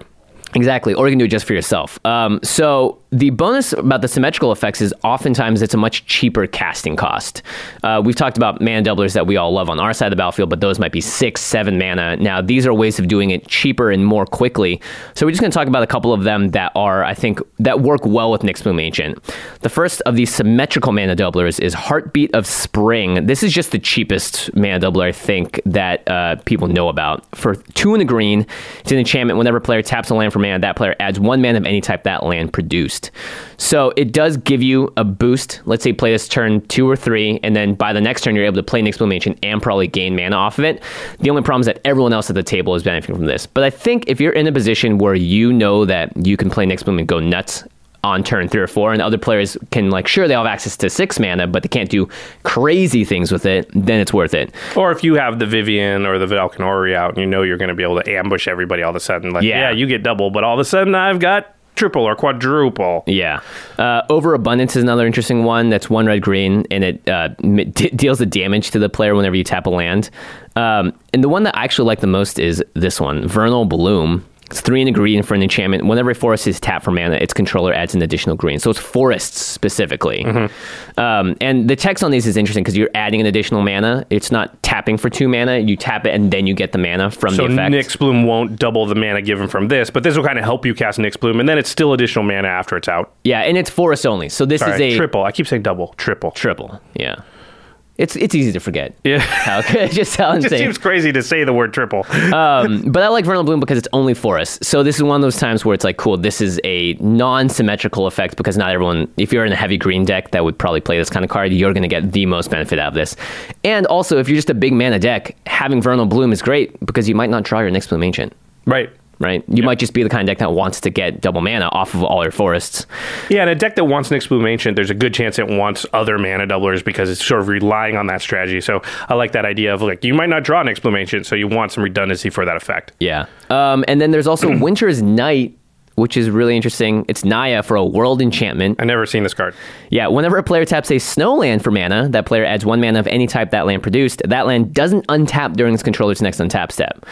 S3: Exactly, or you can do it just for yourself. Um, so the bonus about the symmetrical effects is oftentimes it's a much cheaper casting cost. Uh, we've talked about mana doublers that we all love on our side of the battlefield, but those might be six, seven mana. Now these are ways of doing it cheaper and more quickly. So we're just going to talk about a couple of them that are, I think, that work well with Nyxbloom Ancient. The first of these symmetrical mana doublers is Heartbeat of Spring. This is just the cheapest mana doubler I think that uh, people know about. For two and a green, it's an enchantment. Whenever a player taps a land for mana, that player adds one mana of any type that land produced. So it does give you a boost. Let's say play this turn two or three, and then by the next turn you're able to play Nyxbloom and probably gain mana off of it. The only problem is that everyone else at the table is benefiting from this. But I think if you're in a position where you know that you can play Nyxbloom and go nuts on turn three or four, and other players can like sure they have access to six mana, but they can't do crazy things with it, then it's worth it.
S2: Or if you have the Vivien or the Vedalken Orrery out and you know you're going to be able to ambush everybody all of a sudden, like,
S3: Yeah.
S2: yeah, you get double, but all of a sudden I've got triple or quadruple.
S3: Yeah. Uh, Overabundance is another interesting one. That's one red green, and it uh, d- deals the damage to the player whenever you tap a land. Um, and the one that I actually like the most is this one, Vernal Bloom. It's three and a green for an enchantment. Whenever a forest is tapped for mana, its controller adds an additional green. So it's forests specifically. Um, and the text on these is interesting because you're adding an additional mana. It's not tapping for two mana. You tap it and then you get the mana from
S2: So
S3: the effect.
S2: Nyxbloom won't double the mana given from this, but this will kind of help you cast Nyxbloom, and then it's still additional mana after it's out.
S3: yeah, and it's forest only. So this
S2: Sorry,
S3: is a
S2: triple. I keep saying double, triple.
S3: triple. Yeah. It's it's easy to forget.
S2: Yeah.
S3: How just how
S2: It just
S3: insane.
S2: seems crazy to say the word triple.
S3: Um, but I like Vernal Bloom because it's only for us. So this is one of those times where it's like, cool, this is a non-symmetrical effect because not everyone, if you're in a heavy green deck that would probably play this kind of card, you're going to get the most benefit out of this. And also, if you're just a big mana deck, having Vernal Bloom is great because you might not draw your Nyxbloom Ancient.
S2: right.
S3: Right, you might just be the kind of deck that wants to get double mana off of all your forests.
S2: Yeah, and a deck that wants Nyxbloom Ancient, there's a good chance it wants other mana doublers because it's sort of relying on that strategy. So I like that idea of like you might not draw Nyxbloom Ancient, so you want some redundancy for that effect.
S3: Yeah. Um, and then there's also Winter's Night, which is really interesting. It's Naya for a world enchantment.
S2: I've never seen this card.
S3: Yeah, whenever a player taps a snow land for mana, that player adds one mana of any type that land produced. That land doesn't untap during its controller's next untap step.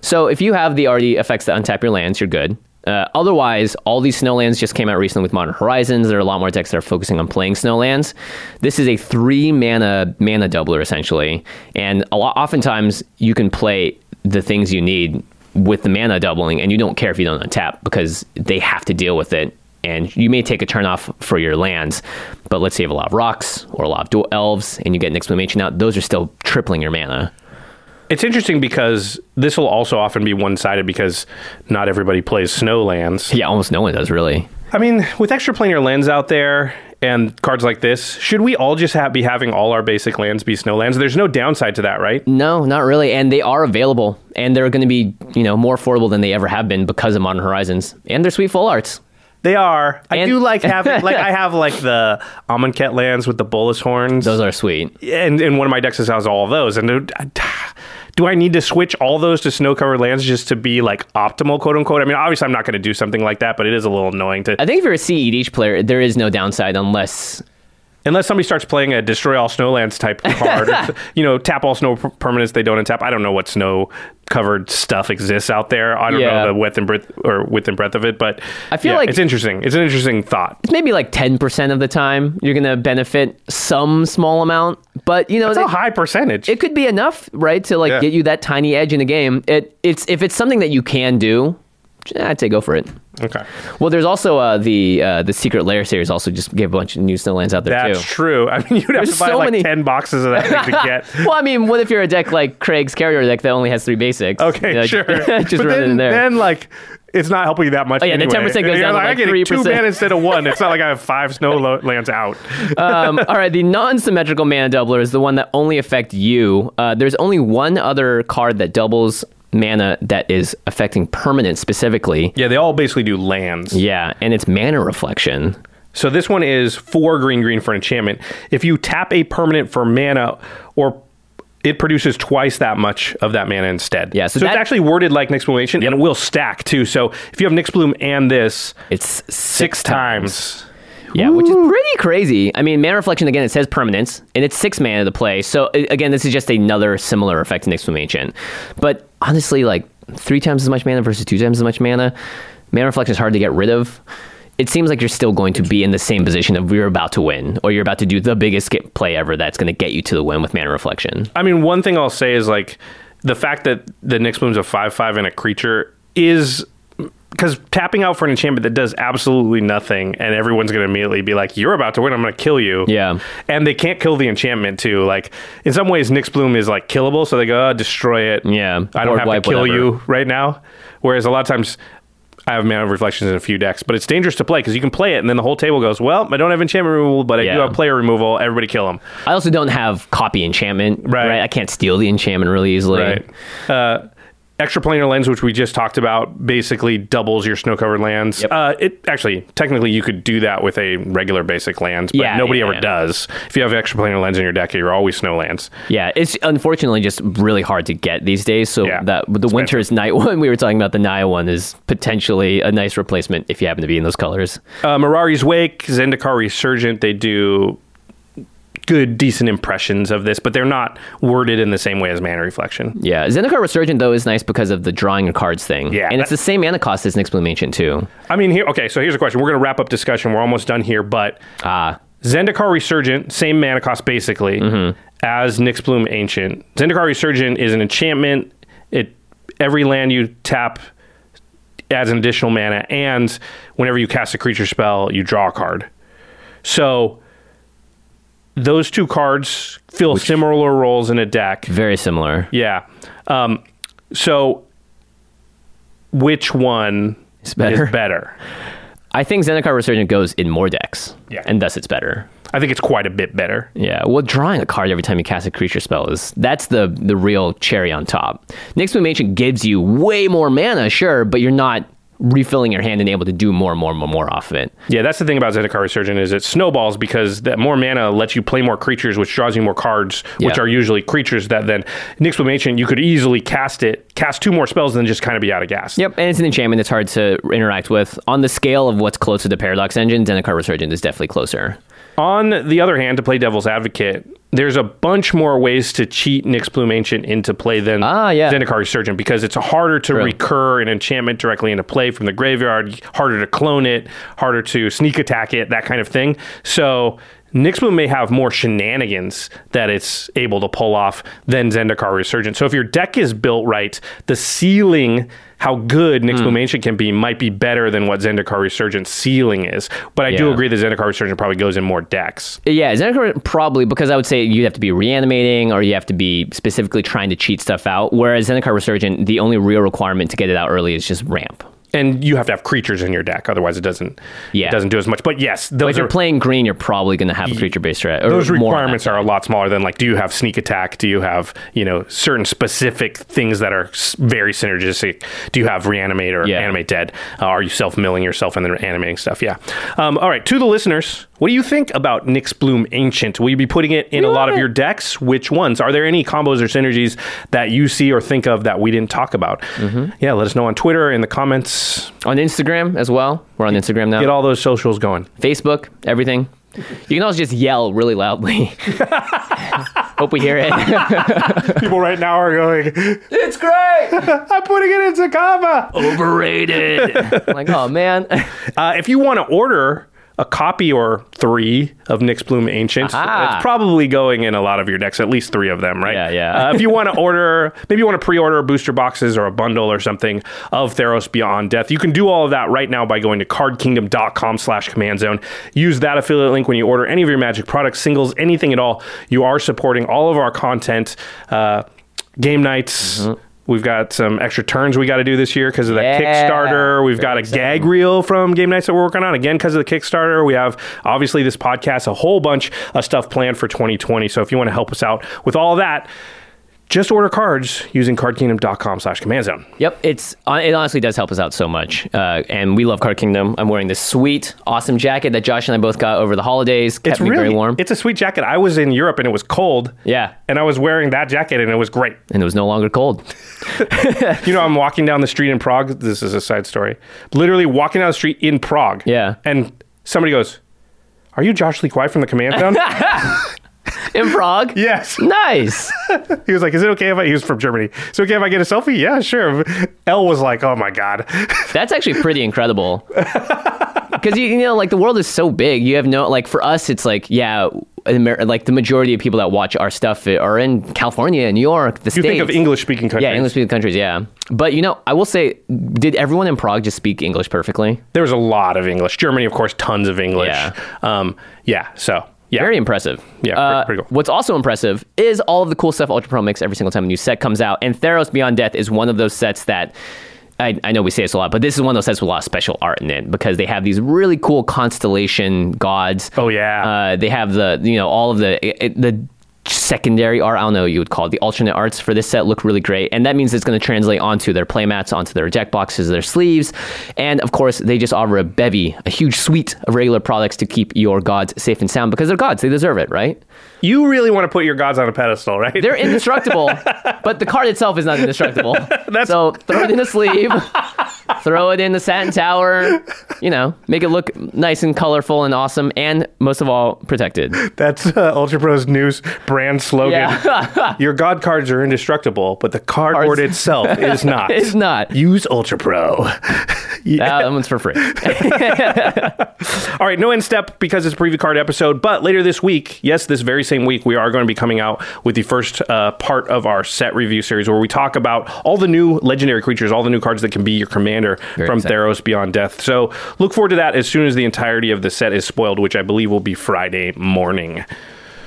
S3: So if you have the already effects that untap your lands, you're good. Uh, otherwise, all these snowlands just came out recently with Modern Horizons. There are a lot more decks that are focusing on playing snowlands. This is a three mana mana doubler essentially, and a lot oftentimes you can play the things you need with the mana doubling, and you don't care if you don't untap because they have to deal with it and you may take a turn off for your lands, but let's say you have a lot of rocks or a lot of dual elves, and you get an exclamation out, those are still tripling your mana.
S2: It's interesting because this will also often be one sided because not everybody plays snow lands.
S3: Yeah, almost no one does really.
S2: I mean, with Extraplanar Lens out there and cards like this, should we all just have, be having all our basic lands be Snowlands? There's no downside to that, right?
S3: No, not really, and they are available, and they're going to be you know more affordable than they ever have been because of Modern Horizons, and they're sweet full arts.
S2: They are. I
S3: And-
S2: do like having, like, I have like the Amonkhet lands with the Bolas horns.
S3: Those are sweet.
S2: and, and one of my decks has all of those. And do, I need to switch all those to snow covered lands just to be like optimal, quote unquote? I mean, obviously, I'm not going to do something like that, but it is a little annoying to
S3: I think if you're a CEDH player, there is no downside unless
S2: unless somebody starts playing a destroy all snowlands type card, or, you know, tap all snow permanents they don't untap. I don't know what snow covered stuff exists out there. I don't
S3: Yeah.
S2: know the width and breadth or width and breadth of it, but
S3: I feel
S2: yeah,
S3: like-
S2: it's interesting. It's an interesting thought.
S3: it's maybe like 10% of the time you're going to benefit some small amount, but you know
S2: It's a high percentage.
S3: it could be enough, right, to like
S2: Yeah.
S3: get you that tiny edge in a game. It it's if it's something that you can do, I'd say go for it.
S2: Okay.
S3: Well, there's also uh, the uh, the Secret Lair series. Also, just gave a bunch of new snowlands out there
S2: That's
S3: too.
S2: true. I mean, you'd have
S3: There's
S2: to buy
S3: so
S2: like
S3: many-
S2: 10 boxes of that thing to get.
S3: Well, I mean, what if you're a deck like Craig's Karador deck that only has three basics?
S2: Okay,
S3: You know,
S2: sure.
S3: just
S2: but
S3: run
S2: then,
S3: it in there.
S2: then, like, it's not helping you that much.
S3: Oh, yeah, the 10% goes
S2: You're
S3: down to,
S2: like,
S3: like,
S2: I'm getting two
S3: 3%.
S2: mana instead of one. It's not like I have five snow lo- lands out.
S3: um, all right, the non-symmetrical mana doubler is the one that only affect you. Uh, there's only one other card that doubles mana that is affecting permanent specifically.
S2: Yeah, they all basically do lands.
S3: Yeah, and it's mana reflection.
S2: So this one is four green green for an enchantment. If you tap a permanent for mana, or it produces twice that much of that mana instead.
S3: Yeah, so
S2: so,
S3: that-
S2: it's actually worded like Nyxbloom Ancient, and it will stack too. So if you have Nyxbloom and this
S3: It's six,
S2: six times,
S3: Yeah, which is pretty crazy. I mean, mana reflection again. It says permanence, and it's six mana to play. So again, this is just another similar effect to Nyx Ancient. But honestly, like three times as much mana versus two times as much mana, mana reflection is hard to get rid of. It seems like you're still going to be in the same position of we're about to win, or you're about to do the biggest play ever that's going to get you to the win with mana reflection.
S2: I mean, one thing I'll say is like the fact that the Nyxbloom's a five five and a creature is because tapping out for an enchantment that does absolutely nothing, and everyone's going to immediately be like, "You're about to win. I'm going to kill you."
S3: Yeah.
S2: and they can't kill the enchantment too. Like in some ways, Nyxbloom is like killable, so they go, oh, "Destroy it."
S3: Yeah,
S2: I don't have to kill
S3: whatever.
S2: you right now. Whereas a lot of times. I have mana reflections in a few decks, but it's dangerous to play because you can play it, and then the whole table goes, "Well, I don't have enchantment removal, but I
S3: Yeah.
S2: do have player removal. Everybody kill him."
S3: I also don't have copy enchantment.
S2: Right.
S3: I can't steal the enchantment really easily.
S2: Right. Uh, extraplanar lens, which we just talked about, basically doubles your snow covered lands.
S3: Yep.
S2: Uh, it actually technically you could do that with a regular basic lands, but
S3: Yeah,
S2: nobody
S3: yeah,
S2: ever
S3: yeah.
S2: does. If you have an extraplanar lens in your deck, you're always snow lands.
S3: Yeah, it's unfortunately just really hard to get these days. So that the winter's night one we were talking about, the Naya one is potentially a nice replacement if you happen to be in those colors.
S2: Uh, Mirari's Wake, Zendikar Resurgent, they do good, decent impressions of this, but they're not worded in the same way as Mana Reflection.
S3: Yeah, Zendikar Resurgent though is nice because of the drawing of cards thing.
S2: Yeah,
S3: and it's the same mana cost as Nyxbloom Ancient too.
S2: I mean, here, okay, so here's a question. We're going to wrap up discussion. We're almost done here, but
S3: Ah,
S2: Zendikar Resurgent, same mana cost basically as Nyxbloom Ancient. Zendikar Resurgent is an enchantment. It every land you tap adds an additional mana, and whenever you cast a creature spell, you draw a card. So those two cards fill similar roles in a deck.
S3: very similar.
S2: Yeah. Um, so which one
S3: It's better.
S2: is better?
S3: I think Zendikar Resurgent goes in more decks.
S2: Yeah.
S3: and thus it's better.
S2: I think it's quite a bit better.
S3: Yeah, well, drawing a card every time you cast a creature spell is that's the the real cherry on top. Nyxbloom Ancient gives you way more mana, sure, but you're not refilling your hand and able to do more and more and more, more off of it.
S2: Yeah, that's the thing about Zendikar Resurgent is it snowballs because that more mana lets you play more creatures, which draws you more cards, which
S3: Yeah.
S2: are usually creatures that then Bloom Ancient, you could easily cast it, cast two more spells, and then just kind of be out of gas.
S3: Yep, and it's an enchantment that's hard to interact with. On the scale of what's closer to the Paradox Engine, Zendikar Resurgent is definitely closer.
S2: On the other hand, to play Devil's Advocate, there's a bunch more ways to cheat Nyxbloom Ancient into play than
S3: Ah, yeah.
S2: Zendikar Resurgent because it's harder to
S3: True.
S2: recur an enchantment directly into play from the graveyard, harder to clone it, harder to sneak attack it, that kind of thing. So Bloom may have more shenanigans that it's able to pull off than Zendikar Resurgent. So if your deck is built right, the ceiling, how good. Nyxbloom hmm. Ancient can be, might be better than what Zendikar Resurgent's ceiling is. But I do agree that Zendikar Resurgent probably goes in more decks.
S3: Yeah, Zendikar probably because I would say you have to be reanimating or you have to be specifically trying to cheat stuff out. Whereas Zendikar Resurgent, the only real requirement to get it out early is just ramp.
S2: And you have to have creatures in your deck otherwise it doesn't
S3: Yeah.
S2: it doesn't do as much. But yes
S3: But
S2: those
S3: if you're
S2: are
S3: playing green, you're probably going to have a creature based or
S2: those requirements are a lot smaller than like do you have sneak attack? Do you have you know certain specific things that are very synergistic? Do you have reanimate or
S3: Yeah.
S2: animate dead? Uh, are you self-milling yourself and then animating stuff? Yeah. Um, all right to the listeners what do you think about Nyxbloom Ancient? Will you be putting it in a lot of your decks? Which ones? Are there any combos or synergies that you see or think of that we didn't talk about?
S3: Mm-hmm.
S2: Yeah, let us know on Twitter in the comments.
S3: On Instagram as well. We're on Instagram now.
S2: Get all those socials going.
S3: Facebook, everything. You can always just yell really loudly. Hope we hear it.
S2: People right now are going,
S3: it's great.
S2: I'm putting it into comma.
S3: Overrated. like, oh man.
S2: Uh, if you want to order a copy or three of Nyxbloom Ancient.
S3: Aha.
S2: It's probably going in a lot of your decks, at least three of them, right?
S3: Yeah, yeah.
S2: Uh, if you want to order, maybe you want to pre-order booster boxes or a bundle or something of Theros Beyond Death, you can do all of that right now by going to cardkingdom.com slash command zone. Use that affiliate link when you order any of your magic products, singles, anything at all. You are supporting all of our content, uh, game nights.
S3: Mm-hmm.
S2: We've got some extra turns we got to do this year because of that
S3: Yeah.
S2: Kickstarter. We've got a gag reel from Game Nights that we're working on again because of the Kickstarter. We have obviously this podcast, a whole bunch of stuff planned for 2020. So if you want to help us out with all that, just order cards using cardkingdom.com slash command zone.
S3: Yep, it's uh, it honestly does help us out so much, uh, and we love Card Kingdom. I'm wearing this sweet, awesome jacket that Josh and I both got over the holidays. Kept
S2: It's
S3: me
S2: really
S3: very warm.
S2: It's a sweet jacket. I was in Europe and it was cold.
S3: Yeah.
S2: And I was wearing that jacket and it was great.
S3: and it was no longer cold.
S2: You know, I'm walking down the street in Prague. This is a side story. Literally walking down the street in Prague.
S3: Yeah.
S2: And somebody goes, Are you Josh Lee Kwai from the command zone?
S3: In Prague.
S2: yes.
S3: Nice.
S2: He was like, "Is it okay if I?" He was from Germany. So okay if I get a selfie? Yeah, sure. L was like, "Oh my god."
S3: That's actually pretty incredible. Because you, you know, like the world is so big. You have no like for us, it's like yeah, Amer- like the majority of people that watch our stuff are in California, New York, the States.
S2: You
S3: states.
S2: think of English-speaking countries?
S3: Yeah, English speaking countries. Yeah, but you know, I will say, did everyone in Prague just speak English perfectly?
S2: There was a lot of English. Germany, of course, tons of English.
S3: Yeah.
S2: Um, yeah. So yeah.
S3: Very impressive.
S2: Yeah,
S3: Uh,
S2: pretty- pretty cool.
S3: What's also impressive is all of the cool stuff Ultra Pro makes every single time a new set comes out. And Theros Beyond Death is one of those sets that I, I know we say this a lot, but this is one of those sets with a lot of special art in it because they have these really cool constellation gods.
S2: Oh, yeah.
S3: Uh, they have the you know all of the it, the secondary art. I don't know what you would call it. The alternate arts for this set look really great, and that means it's going to translate onto their playmats, onto their deck boxes, their sleeves, and of course they just offer a bevy, a huge suite of regular products to keep your gods safe and sound because they're gods. They deserve it, right?
S2: You really want to put your gods on a pedestal, right?
S3: They're indestructible, but the card itself is not indestructible.
S2: That's-
S3: so throw it in a sleeve, throw it in the satin tower. You know, make it look nice and colorful and awesome, and most of all, protected.
S2: That's uh, Ultra Pro's new brand slogan.
S3: Yeah.
S2: Your god cards are indestructible, but the cardboard
S3: Cards-
S2: itself is not.
S3: It's not.
S2: Use Ultra Pro.
S3: That one's for free.
S2: All right, no end step because it's a preview card episode. But later this week, yes, this very same week, we are going to be coming out with the first uh, part of our set review series where we talk about all the new legendary creatures, all the new cards that can be your commander
S3: Very
S2: from
S3: exciting.
S2: Theros Beyond Death. So look forward to that as soon as the entirety of the set is spoiled, which I believe will be Friday morning.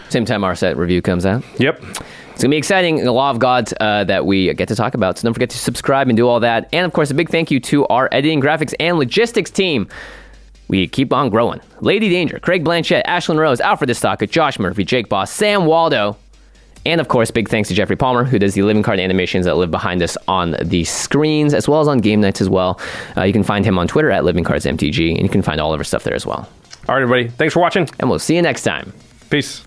S3: Same time our set review comes out.
S2: Yep.
S3: It's gonna be exciting. The Law of gods uh, that we get to talk about. So don't forget to subscribe and do all that. And of course, a big thank you to our editing, graphics, and logistics team. We keep on growing. Lady Danger, Craig Blanchett, Ashlyn Rose, Alfred Estaka, Josh Murphy, Jake Boss, Sam Waldo, and of course, big thanks to Jeffrey Palmer, who does the living card animations that live behind us on the screens, as well as on game nights as well. Uh, you can find him on Twitter at LivingCardsMTG, and you can find all of our stuff there as well.
S2: All right, everybody. Thanks for watching.
S3: And we'll see you next time.
S2: Peace.